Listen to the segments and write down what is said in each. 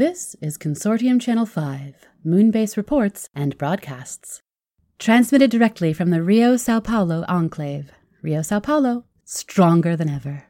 This is Consortium Channel 5, Moonbase reports and broadcasts. Transmitted directly from the Rio Sao Paulo enclave. Rio Sao Paulo, stronger than ever.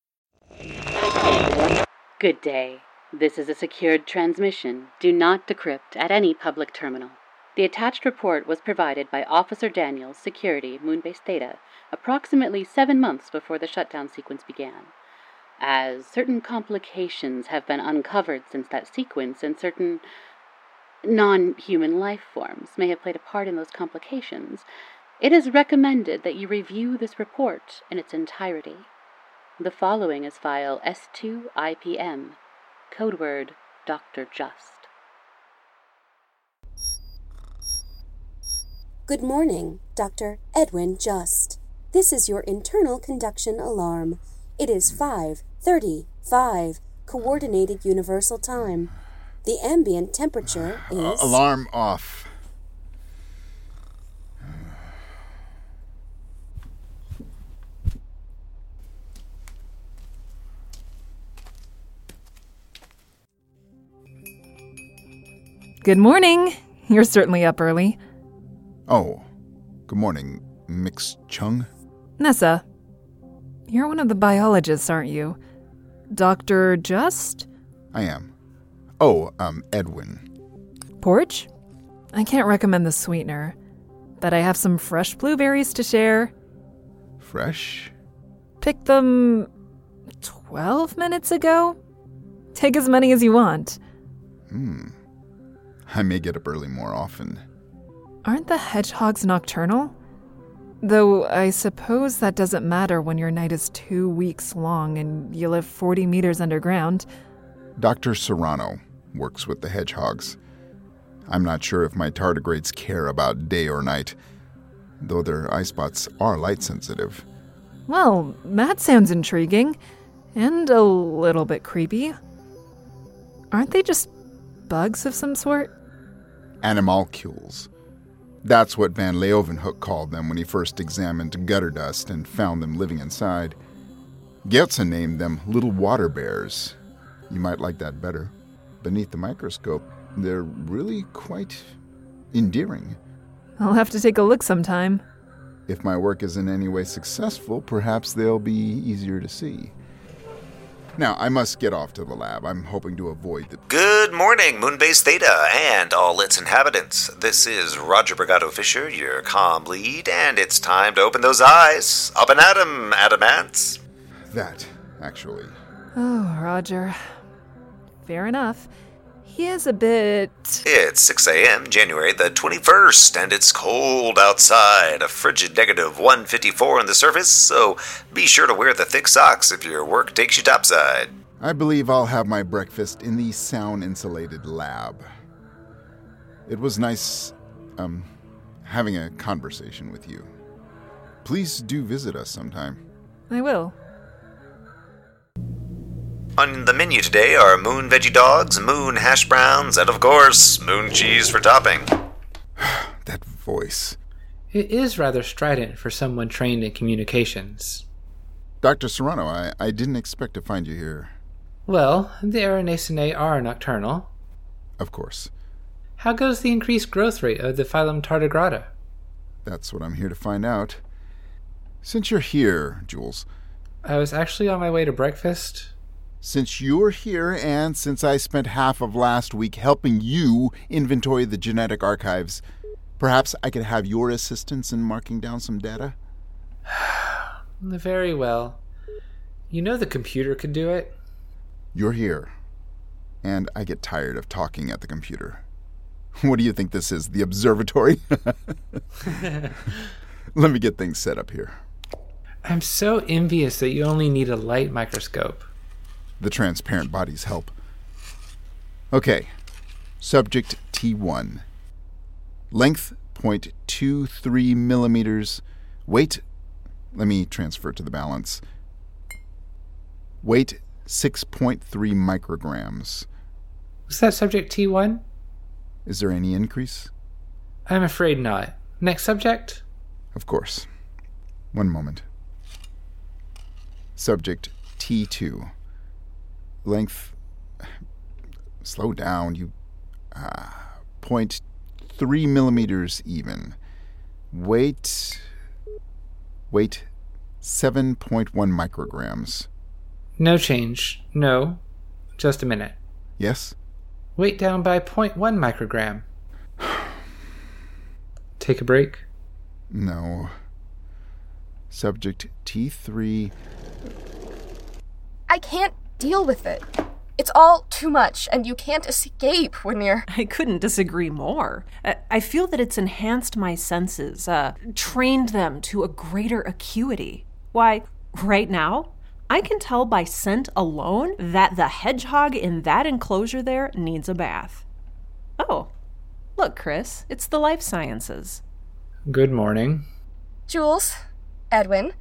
Good day. This is a secured transmission. Do not decrypt at any public terminal. The attached report was provided by Officer Daniels, Security, Moonbase Theta, approximately seven months before the shutdown sequence began. As certain complications have been uncovered since that sequence, and certain non human life forms may have played a part in those complications, it is recommended that you review this report in its entirety. The following is file S2IPM, code word Dr. Just. Good morning, Dr. Edwin Just. This is your internal conduction alarm. It is 5:35 coordinated universal time. The ambient temperature is Alarm off. Good morning. You're certainly up early. Oh, good morning, Mix Cheong. Nessa, you're one of the biologists, aren't you? Dr. Just? I am. Oh, um, Edwin. Porch? I can't recommend the sweetener. But I have some fresh blueberries to share. Fresh? Picked them 12 minutes ago? Take as many as you want. Hmm. I may get up early more often. Aren't the hedgehogs nocturnal? Though I suppose that doesn't matter when your night is two weeks long and you live 40 meters underground. Dr. Serano works with the hedgehogs. I'm not sure if my tardigrades care about day or night, though their eye spots are light sensitive. Well, that sounds intriguing. And a little bit creepy. Aren't they just bugs of some sort? Animalcules. That's what Van Leeuwenhoek called them when he first examined gutter dust and found them living inside. Goeze named them little water bears. You might like that better. Beneath the microscope, they're really quite endearing. I'll have to take a look sometime. If my work is in any way successful, perhaps they'll be easier to see. Now, I must get off to the lab. I'm hoping to avoid the. Good morning, Moonbase Theta and all its inhabitants. This is Roger Bragado-Fischer, your comm lead, and it's time to open those eyes. Up and at 'em, Adamants. That, actually. Oh, Roger. Fair enough. He is a bit. It's 6 a.m., January the 21st, and it's cold outside. A frigid negative 154 on the surface, so be sure to wear the thick socks if your work takes you topside. I believe I'll have my breakfast in the sound insulated lab. It was nice, um, having a conversation with you. Please do visit us sometime. I will. On the menu today are moon veggie dogs, moon hash browns, and of course, moon cheese for topping. That voice. It is rather strident for someone trained in communications. Dr. Serano, I, I didn't expect to find you here. Well, the Erinaceinae are nocturnal. Of course. How goes the increased growth rate of the phylum Tardigrada? That's what I'm here to find out. Since you're here, Jules, I was actually on my way to breakfast. since you're here and since I spent half of last week helping you inventory the genetic archives, perhaps I could have your assistance in marking down some data? Very well. You know the computer could do it? You're here. And I get tired of talking at the computer. What do you think this is? The observatory? Let me get things set up here. I'm so envious that you only need a light microscope. The transparent bodies help. Okay. Subject T1. Length 0.23 millimeters. Weight, let me transfer to the balance. Weight 6.3 micrograms. Was that subject T1? Is there any increase? I'm afraid not. Next subject? Of course. One moment. Subject T2. Length. Slow down, you. Uh, point three millimeters even. Weight. Weight 7.1 micrograms. No change. No. Just a minute. Yes? Weight down by 0.1 microgram. Take a break. No. Subject T3. I can't deal with it. It's all too much, and you can't escape when you're. I couldn't disagree more. I- I feel that it's enhanced my senses, uh, trained them to a greater acuity. Why, right now, I can tell by scent alone that the hedgehog in that enclosure there needs a bath. Oh, look, Chris, it's the life sciences. Good morning. Jules, Edwin,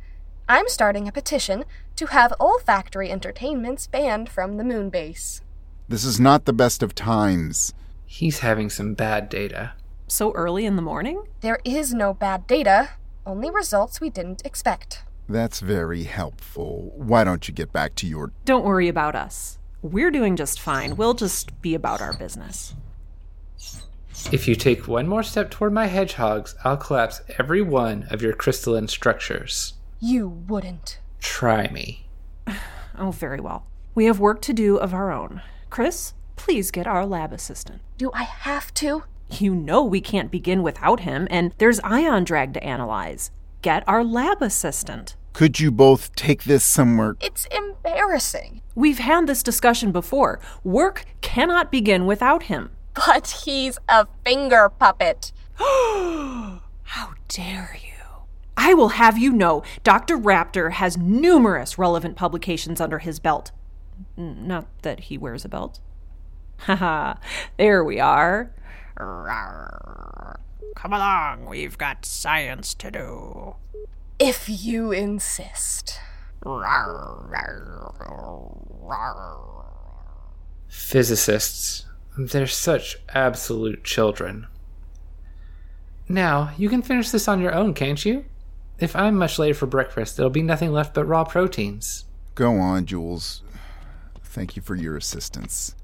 I'm starting a petition to have olfactory entertainments banned from the moon base. This is not the best of times. He's having some bad data. So early in the morning? There is no bad data, only results we didn't expect. That's very helpful. Why don't you get back to your. Don't worry about us. We're doing just fine. We'll just be about our business. If you take one more step toward my hedgehogs, I'll collapse every one of your crystalline structures. You wouldn't. Try me. Oh, very well. We have work to do of our own. Chris, please get our lab assistant. Do I have to? You know we can't begin without him, and there's ion drag to analyze. Get our lab assistant. Could you both take this somewhere? It's embarrassing. We've had this discussion before. Work cannot begin without him. But he's a finger puppet. How dare you? I will have you know Dr. Raptor has numerous relevant publications under his belt. Not that he wears a belt. Haha, there we are. Come along, we've got science to do. If you insist. Physicists. They're such absolute children. Now, you can finish this on your own, can't you? If I'm much later for breakfast, there'll be nothing left but raw proteins. Go on, Jules. Thank you for your assistance.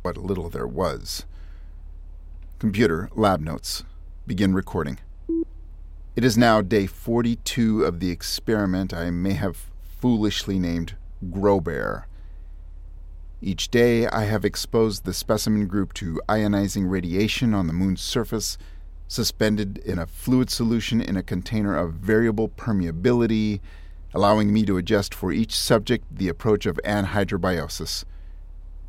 What little there was. Computer, lab notes. Begin recording. It is now day 42 of the experiment I may have foolishly named Grow Bear. Each day, I have exposed the specimen group to ionizing radiation on the moon's surface, suspended in a fluid solution in a container of variable permeability, allowing me to adjust for each subject the approach of anhydrobiosis.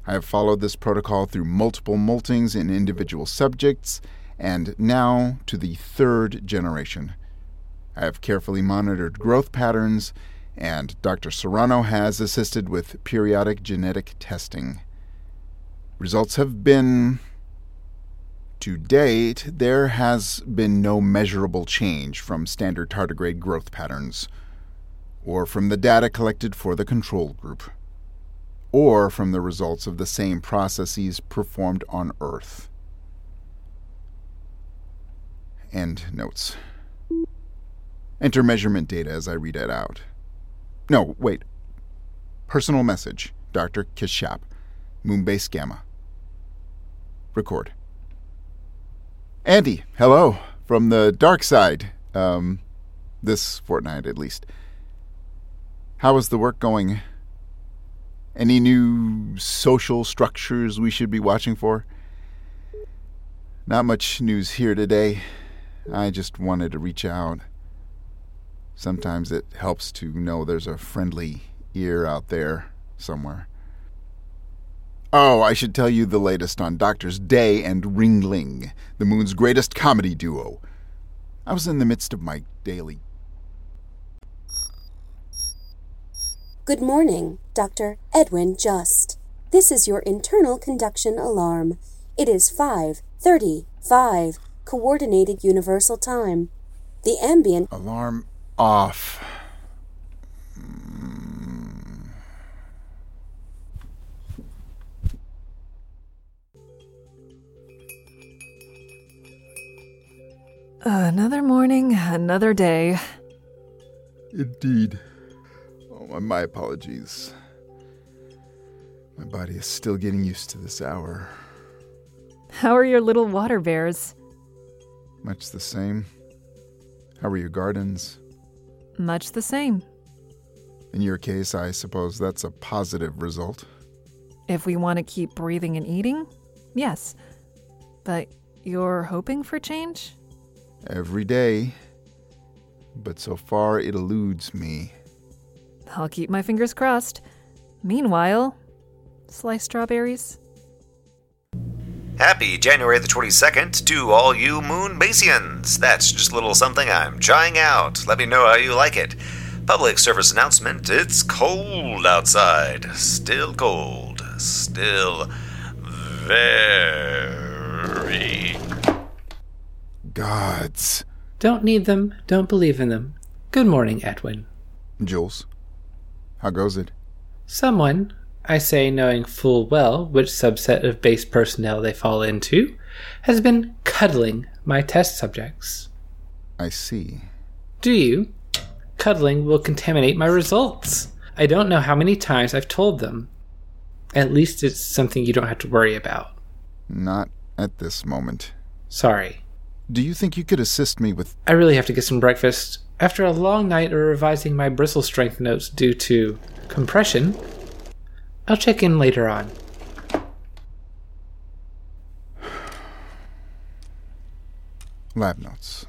I have followed this protocol through multiple moltings in individual subjects, and now to the third generation. I have carefully monitored growth patterns, and Dr. Serano has assisted with periodic genetic testing. Results have been. To date, there has been no measurable change from standard tardigrade growth patterns, or from the data collected for the control group, or from the results of the same processes performed on Earth. End notes. Enter measurement data as I read it out. No, wait. Personal message, Dr. Kishap, Moonbase Gamma. Record. Andy, hello, from the dark side. Um, this fortnight at least. How is the work going? Any new social structures we should be watching for? Not much news here today. I just wanted to reach out. Sometimes it helps to know there's a friendly ear out there somewhere. Oh, I should tell you the latest on Doctors Day and Ringling, the moon's greatest comedy duo. I was in the midst of my daily. Good morning, Dr. Edwin Just. This is your internal conduction alarm. It is 5:35 coordinated universal time. The ambient Alarm off. Another morning, another day. Indeed. Oh, my- my apologies. My body is still getting used to this hour. How are your little water bears? Much the same. How are your gardens? Much the same. In your case, I suppose that's a positive result. If we want to keep breathing and eating, yes. But you're hoping for change? Every day. But so far, it eludes me. I'll keep my fingers crossed. Meanwhile, sliced strawberries? Happy January the 22nd to all you Moon Basians. That's just a little something I'm trying out. Let me know how you like it. Public service announcement it's cold outside. Still cold. Still very. Gods. Don't need them, don't believe in them. Good morning, Edwin. Jules, how goes it? Someone, I say knowing full well which subset of base personnel they fall into, has been cuddling my test subjects. I see. Do you? Cuddling will contaminate my results. I don't know how many times I've told them. At least it's something you don't have to worry about. Not at this moment. Sorry. Do you think you could assist me with. I really have to get some breakfast. After a long night of revising my bristle strength notes due to compression, I'll check in later on. Lab notes.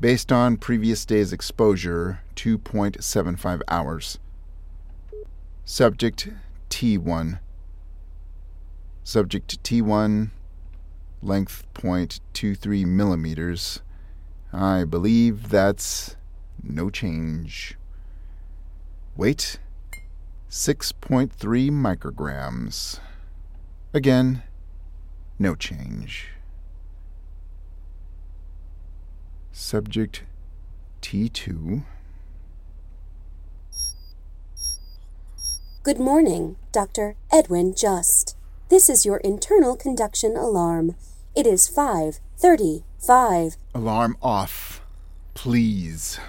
Based on previous day's exposure, 2.75 hours. Subject T1. Subject T1, length 0.23 millimeters. I believe that's no change. Weight 6.3 micrograms. Again, no change. Subject T2. Good morning, Dr. Edwin Just. This is your internal conduction alarm. It is 5:35. Alarm off, please.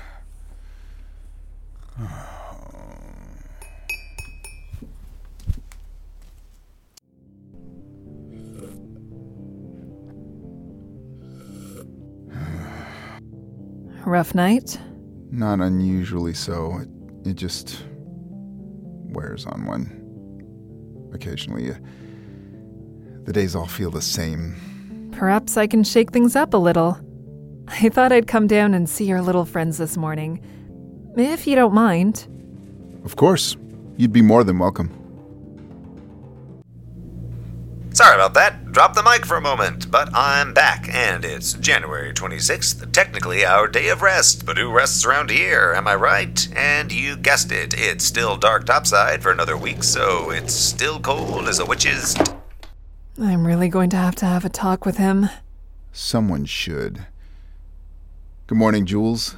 Rough night? Not unusually so. It, it just wears on one. Occasionally, uh, the days all feel the same. Perhaps I can shake things up a little. I thought I'd come down and see your little friends this morning. If you don't mind. Of course, you'd be more than welcome. About that. Drop the mic for a moment, but I'm back, and it's January 26th, technically our day of rest. But who rests around here, am I right? And you guessed it, it's still dark topside for another week, so it's still cold as a witch's. I'm really going to have to have a talk with him. Someone should. Good morning, Jules.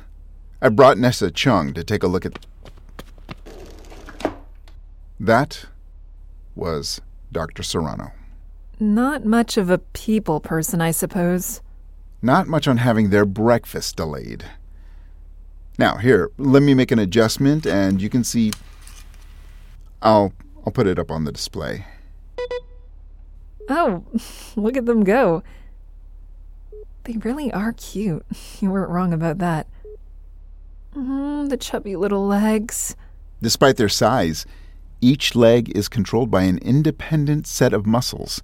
I brought Nessa Cheong to take a look at. That was Dr. Serano. Not much of a people person, I suppose. Not much on having their breakfast delayed. Now, here, let me make an adjustment and you can see. I'll I'll put it up on the display. Oh, look at them go. They really are cute. You weren't wrong about that. Mm, the chubby little legs. Despite their size, each leg is controlled by an independent set of muscles,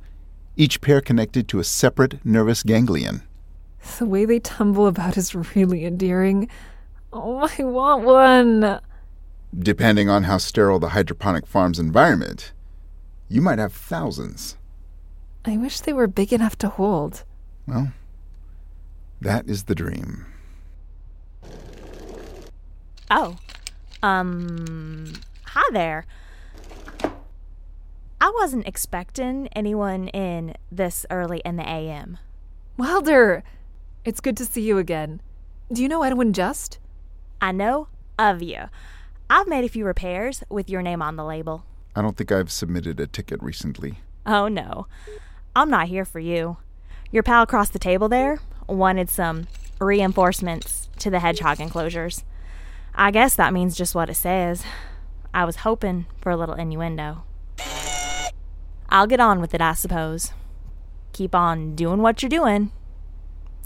each pair connected to a separate nervous ganglion. The way they tumble about is really endearing. Oh, I want one. Depending on how sterile the hydroponic farm's environment, you might have thousands. I wish they were big enough to hold. Well, that is the dream. Oh, Um, hi there. I wasn't expecting anyone in this early in the AM. Wilder! It's good to see you again. Do you know Edwin Just? I know of you. I've made a few repairs with your name on the label. I don't think I've submitted a ticket recently. Oh no. I'm not here for you. Your pal across the table there wanted some reinforcements to the hedgehog enclosures. I guess that means just what it says. I was hoping for a little innuendo. I'll get on with it, I suppose. Keep on doing what you're doing.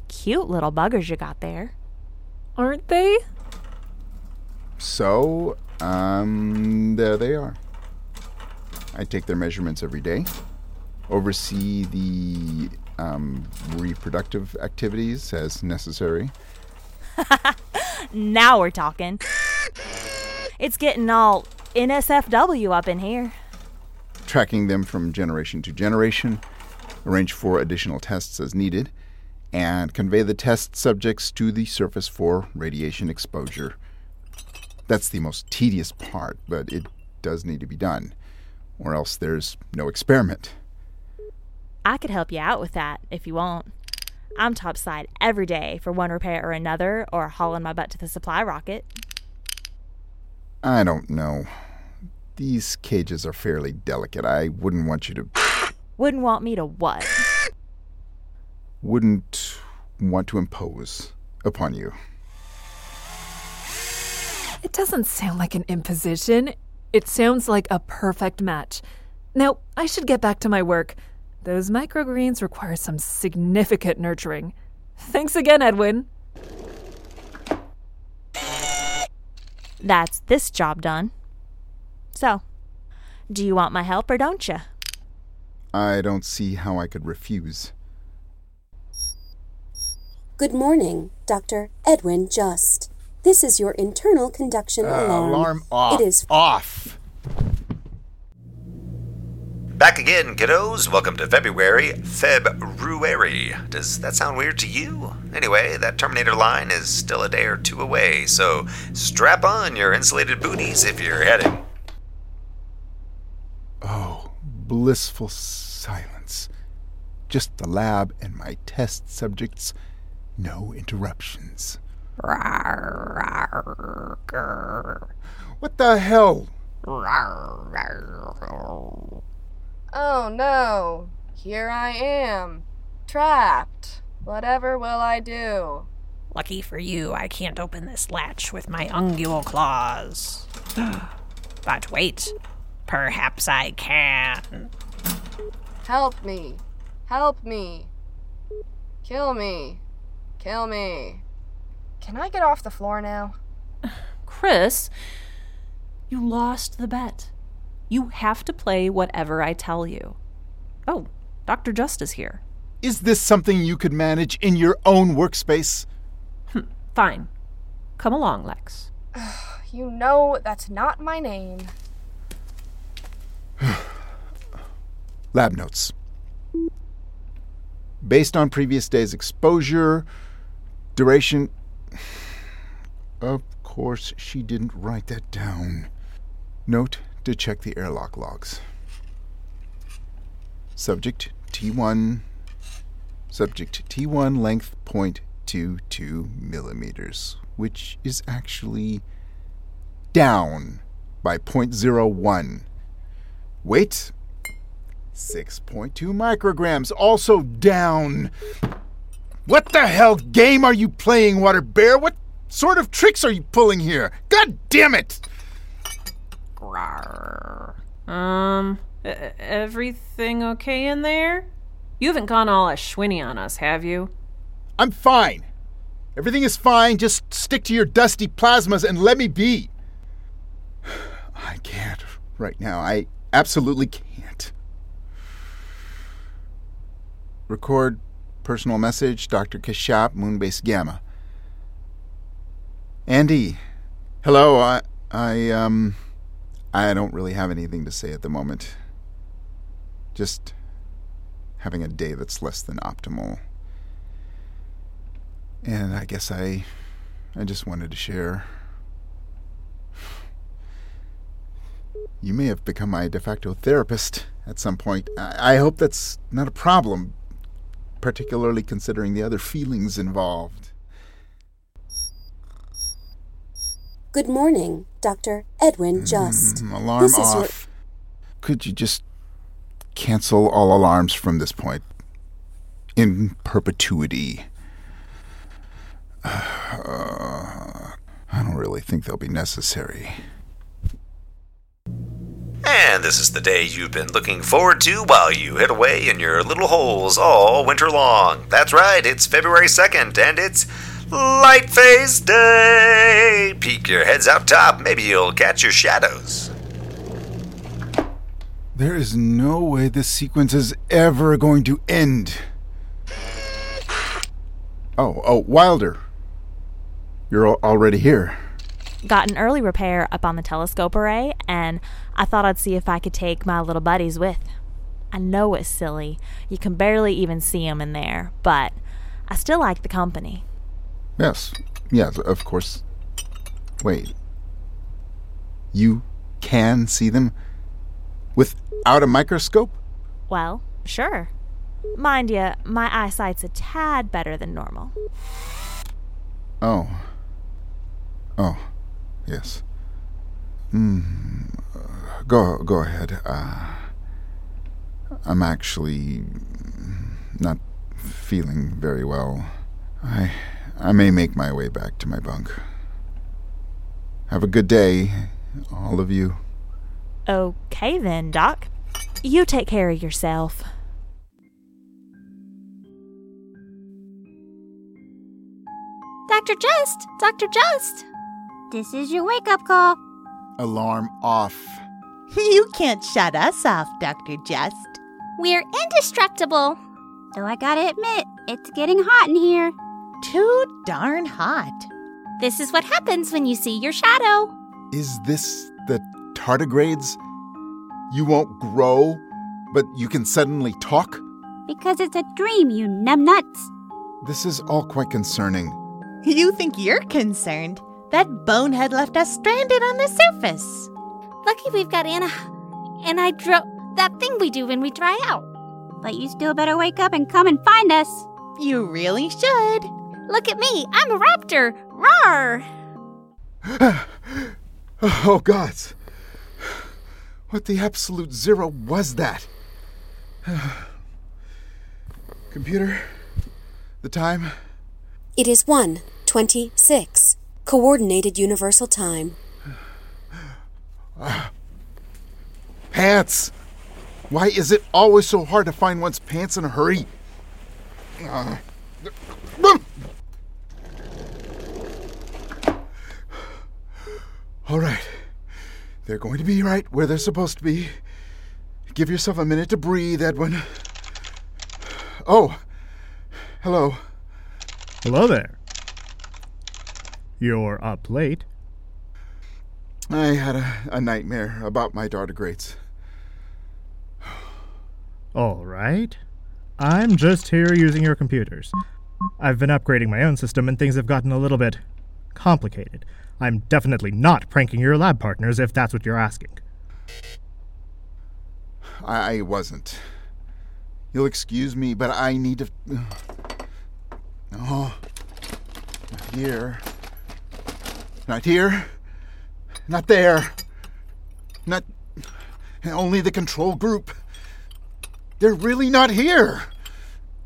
Cute little buggers you got there. Aren't they? So, um, there they are. I take their measurements every day, oversee the um, reproductive activities as necessary. now we're talking. It's getting all NSFW up in here. Tracking them from generation to generation, arrange for additional tests as needed, and convey the test subjects to the surface for radiation exposure. That's the most tedious part, but it does need to be done, or else there's no experiment. I could help you out with that if you want. I'm topside every day for one repair or another, or hauling my butt to the supply rocket. I don't know. These cages are fairly delicate. I wouldn't want you to. Wouldn't want me to what? Wouldn't want to impose upon you. It doesn't sound like an imposition. It sounds like a perfect match. Now, I should get back to my work. Those microgreens require some significant nurturing. Thanks again, Edwin. That's this job done. So, do you want my help or don't you? I don't see how I could refuse. Good morning, Dr. Edwin Just. This is your internal conduction Uh, alarm. alarm off. It is off. Back again, kiddos. Welcome to February. February. Does that sound weird to you? Anyway, that Terminator line is still a day or two away, so strap on your insulated booties if you're heading. Oh, blissful silence. Just the lab and my test subjects. No interruptions. What the hell? Oh no, here I am. Trapped. Whatever will I do? Lucky for you, I can't open this latch with my ungual claws. but wait, perhaps I can. Help me. Help me. Kill me. Kill me. Can I get off the floor now? Chris, you lost the bet. You have to play whatever I tell you. Oh, Dr. Justice here. Is this something you could manage in your own workspace? Hmm, fine. Come along, Lex. You know that's not my name. Lab notes. Based on previous day's exposure, duration. Of course, she didn't write that down. Note to check the airlock logs. Subject T1. Subject T1 length 0.22 millimeters, which is actually down by 0.01. Weight 6.2 micrograms, also down. What the hell game are you playing, Water Bear? What sort of tricks are you pulling here? God damn it! Um, e- everything okay in there? You haven't gone all Ashwini on us, have you? I'm fine. Everything is fine. Just stick to your dusty plasmas and let me be. I can't right now. I absolutely can't. Record personal message, Dr. Kashap, Moonbase Gamma. Andy, hello. I, I, um, I don't really have anything to say at the moment. Just having a day that's less than optimal. And I guess I I just wanted to share You may have become my de facto therapist at some point. I, I hope that's not a problem, particularly considering the other feelings involved. Good morning, Dr. Edwin Just. Mm, alarm This is your- off. Could you just cancel all alarms from this point? In perpetuity. Uh, I don't really think they'll be necessary. And this is the day you've been looking forward to while you hid away in your little holes all winter long. That's right, it's February 2nd, and it's Light Phase Day! Peek your heads out top, maybe you'll catch your shadows. There is no way this sequence is ever going to end. Oh, oh, Wilder. You're already here. Got an early repair up on the telescope array, and I thought I'd see if I could take my little buddies with. I know it's silly. You can barely even see 'em in there, but I still like the company. Yes, yes, of course. Wait. You can see them without a microscope? Well, sure. Mind you, my eyesight's a tad better than normal. Oh. Oh, yes. Hmm. uh, Go, go ahead. Uh, I'm actually not feeling very well. I, I may make my way back to my bunk. Have a good day, all of you. Okay then, Doc. You take care of yourself. Dr. Just! Dr. Just! This is your wake up call. Alarm off. You can't shut us off, Dr. Just. We're indestructible. Though I gotta admit, it's getting hot in here. Too darn hot. This is what happens when you see your shadow. Is this the tardigrades? You won't grow, but you can suddenly talk? Because it's a dream, you numbnuts. This is all quite concerning. You think you're concerned? That bonehead left us stranded on the surface. Lucky we've got Anna. And I drove that thing we do when we dry out. But you still better wake up and come and find us. You really should. Look at me. I'm a raptor. Roar! Oh, gods. What the absolute zero was that? Computer, the time? It is 1:26. Coordinated Universal Time. Pants! Why is it always so hard to find one's pants in a hurry? Uh, all right. They're going to be right where they're supposed to be. Give yourself a minute to breathe, Edwin. Oh, hello. Hello there. You're up late. I had a, a nightmare about my tardigrades. All right. I'm just here using your computers. I've been upgrading my own system and things have gotten a little bit complicated. I'm definitely not pranking your lab partners if that's what you're asking. I wasn't. You'll excuse me, but I need to. Uh, oh, here. Not here. Not there. Not. Only the control group. They're really not here.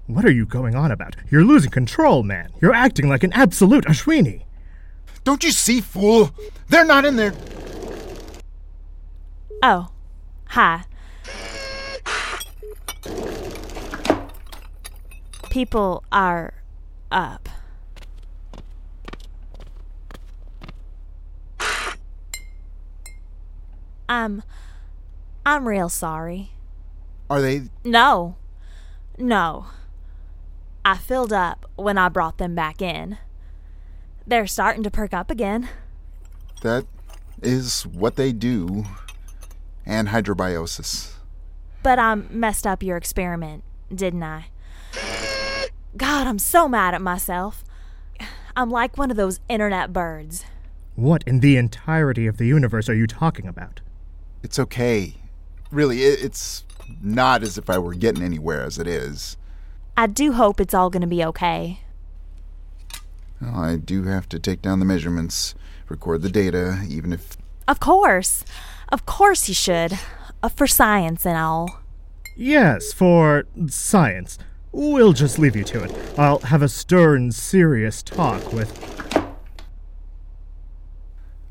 What are you going on about? You're losing control, man. You're acting like an absolute Ashwini. Don't you see, fool? They're not in there. Oh, hi. People are up. I'm. I'm real sorry. Are they? No. No. I filled up when I brought them back in. They're starting to perk up again. That is what they do. Anhydrobiosis. But I messed up your experiment, didn't I? God, I'm so mad at myself. I'm like one of those internet birds. What in the entirety of the universe are you talking about? It's okay. Really, it, it's not as if I were getting anywhere as it is. I do hope it's all going to be okay. Well, I do have to take down the measurements, record the data, even if. Of course. Of course you should. Uh, for science and all. Yes, for science. We'll just leave you to it. I'll have a stern, serious talk with.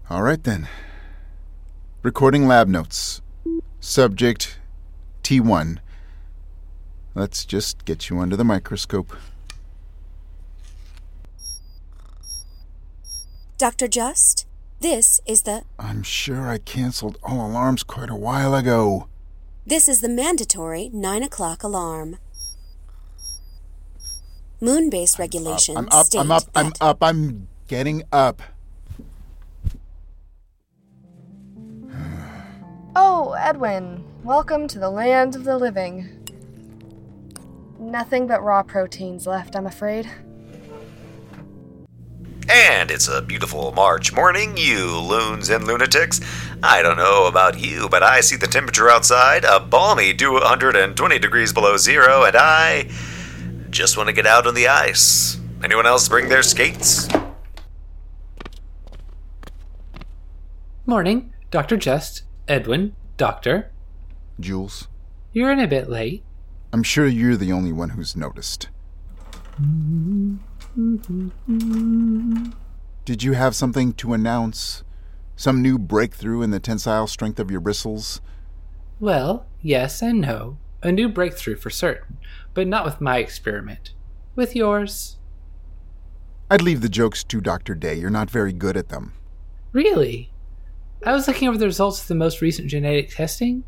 All right then. Recording lab notes. Subject T1. Let's just get you under the microscope. Dr. Just, this is the. I'm sure I canceled all alarms quite a while ago. This is the mandatory 9 o'clock alarm. Moon-based regulations I'm up, state I'm up, I'm up, I'm getting up. Oh, Edwin, welcome to the land of the living. Nothing but raw proteins left, I'm afraid. And it's a beautiful March morning, you loons and lunatics. I don't know about you, but I see the temperature outside a balmy 220 degrees below zero, and I just want to get out on the ice. Anyone else bring their skates? Morning, Dr. Just, Edwin, Doctor. Jules, You're in a bit late. I'm sure you're the only one who's noticed. Did you have something to announce? Some new breakthrough in the tensile strength of your bristles? Well, yes and no. A new breakthrough for certain, but not with my experiment. With yours. I'd leave the jokes to Dr. Day. You're not very good at them. Really? I was looking over the results of the most recent genetic testing.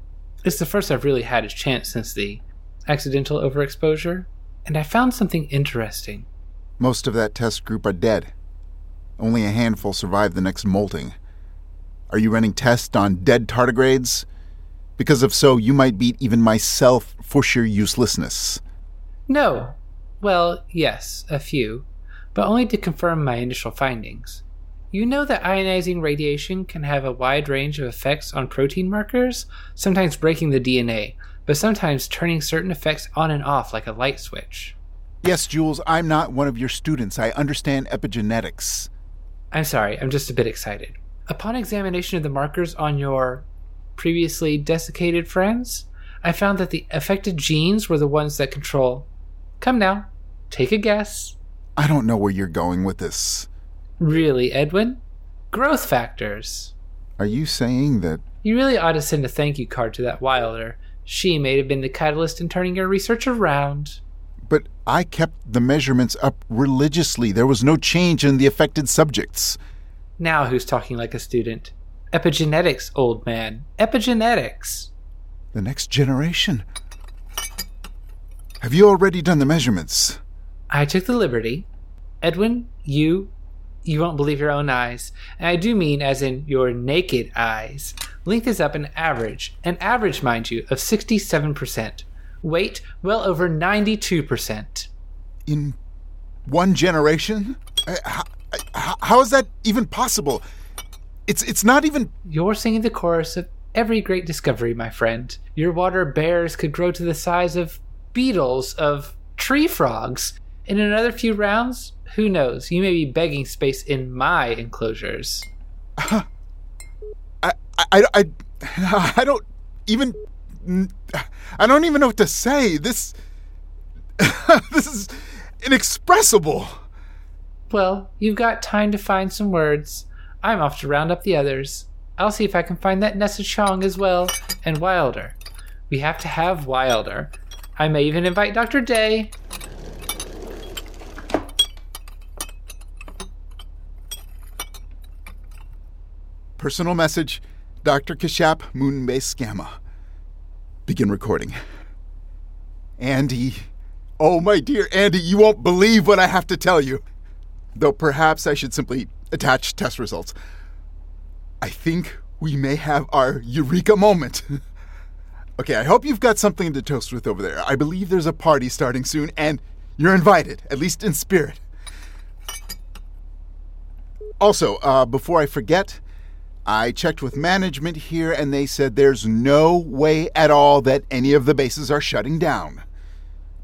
It's the first I've really had a chance since the accidental overexposure, and I found something interesting. Most of that test group are dead. Only a handful survived the next molting. Are you running tests on dead tardigrades? Because if so, you might beat even myself for sheer uselessness. No. Well, yes, a few, but only to confirm my initial findings. You know that ionizing radiation can have a wide range of effects on protein markers, sometimes breaking the DNA, but sometimes turning certain effects on and off like a light switch. Yes, Jules, I'm not one of your students. I understand epigenetics. I'm sorry, I'm just a bit excited. Upon examination of the markers on your previously desiccated friends, I found that the affected genes were the ones that control. Come now, take a guess. I don't know where you're going with this. Really, Edwin? Growth factors. Are you saying that You really ought to send a thank you card to that Wilder. She may have been the catalyst in turning your research around. But I kept the measurements up religiously. There was no change in the affected subjects. Now who's talking like a student? Epigenetics, old man. Epigenetics. The next generation. Have you already done the measurements? I took the liberty. Edwin, you you won't believe your own eyes. And I do mean as in your naked eyes. Length is up an average, an average, mind you, of 67%. Weight, well over 92%. In one generation? Uh, How, how, how is that even possible? It's it's not even. You're singing the chorus of every great discovery, my friend. Your water bears could grow to the size of beetles, of tree frogs. In another few rounds, who knows? You may be begging space in my enclosures. I, I, I, I don't even. I don't even know what to say. This. this is inexpressible. Well, you've got time to find some words. I'm off to round up the others. I'll see if I can find that Nessa Cheong as well, and Wilder. We have to have Wilder. I may even invite Dr. Day. Personal message Dr. Kashap, Moonbase Gamma. Begin recording. Andy. Oh, my dear Andy, you won't believe what I have to tell you. Though perhaps I should simply attach test results. I think we may have our eureka moment. okay, I hope you've got something to toast with over there. I believe there's a party starting soon, and you're invited, at least in spirit. Also, uh, before I forget, I checked with management here and they said there's no way at all that any of the bases are shutting down.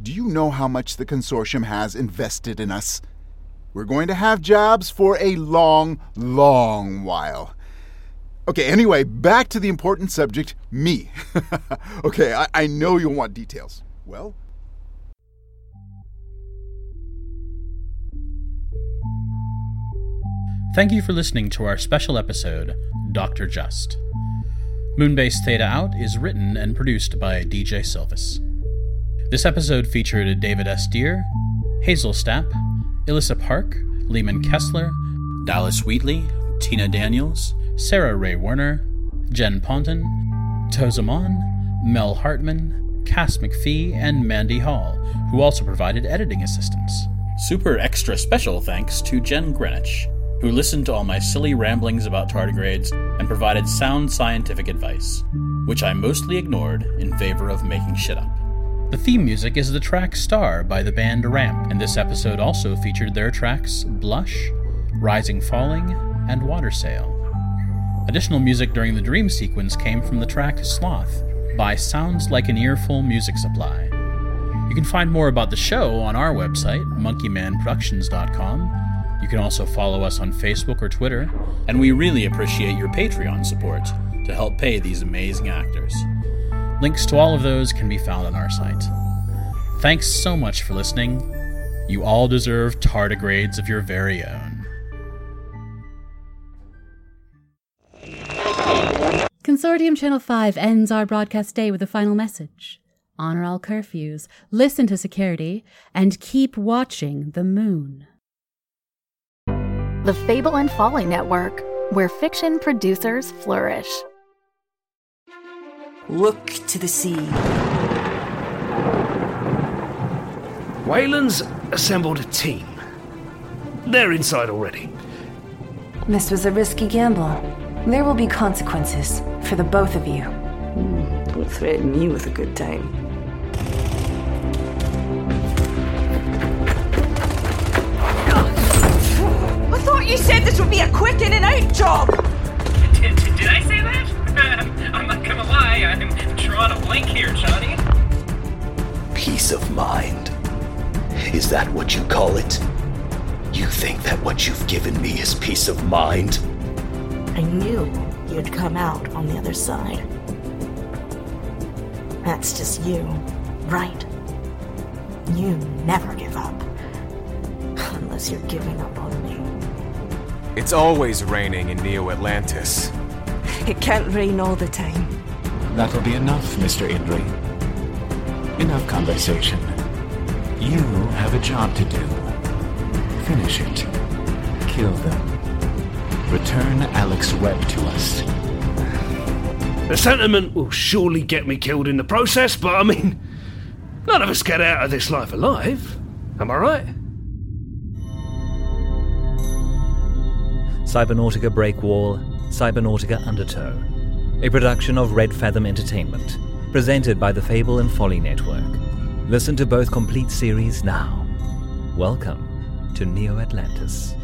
Do you know how much the consortium has invested in us? We're going to have jobs for a long, long while. Okay, anyway, back to the important subject me. okay, I, I know you'll want details. Well, Thank you for listening to our special episode, Dr. Just. Moonbase Theta Out is written and produced by DJ Sylvis. This episode featured David S. Dear, Hazel Stapp, Elissa Park, Leeman Kessler, Dallas Wheatley, Tina Daniels, Sarah Rhea Werner, Jen Ponton, Tozamon, Mel Hartman, Cass McPhee, and Mandy Hall, who also provided editing assistance. Super extra special thanks to Jen Greenwich, who listened to all my silly ramblings about tardigrades and provided sound scientific advice, which I mostly ignored in favor of making shit up. The theme music is the track Star by the band Ramp, and this episode also featured their tracks Blush, Rising Falling, and Watersail. Additional music during the dream sequence came from the track Sloth by Sounds Like an Earful Music Supply. You can find more about the show on our website, monkeymanproductions.com. You can also follow us on Facebook or Twitter, and we really appreciate your Patreon support to help pay these amazing actors. Links to all of those can be found on our site. Thanks so much for listening. You all deserve tardigrades of your very own. Consortium Channel 5 ends our broadcast day with a final message. Honor all curfews, listen to security, and keep watching the moon. The Fable and Folly Network, where fiction producers flourish. Look to the sea. Wayland's assembled a team. They're inside already. This was a risky gamble. There will be consequences for the both of you. Hmm, Don't threaten me with a good time. Thought you said this would be a quick in and out job! Did, did, did I say that? I'm not gonna lie, I'm drawing a blank here, Johnny. Peace of mind. Is that what you call it? You think that what you've given me is peace of mind? I knew you'd come out on the other side. That's just you, right? You never give up. Unless you're giving up on me. It's always raining in Neo Atlantis. It can't rain all the time. That'll be enough, Mr. Indri. Enough conversation. You have a job to do. Finish it. Kill them. Return Alex Webb to us. The sentiment will surely get me killed in the process, but I mean, none of us get out of this life alive. Am I right? Cybernautica Breakwall, Cybernautica Undertow, a production of Red Fathom Entertainment, presented by the Fable and Folly Network. Listen to both complete series now. Welcome to Neo Atlantis.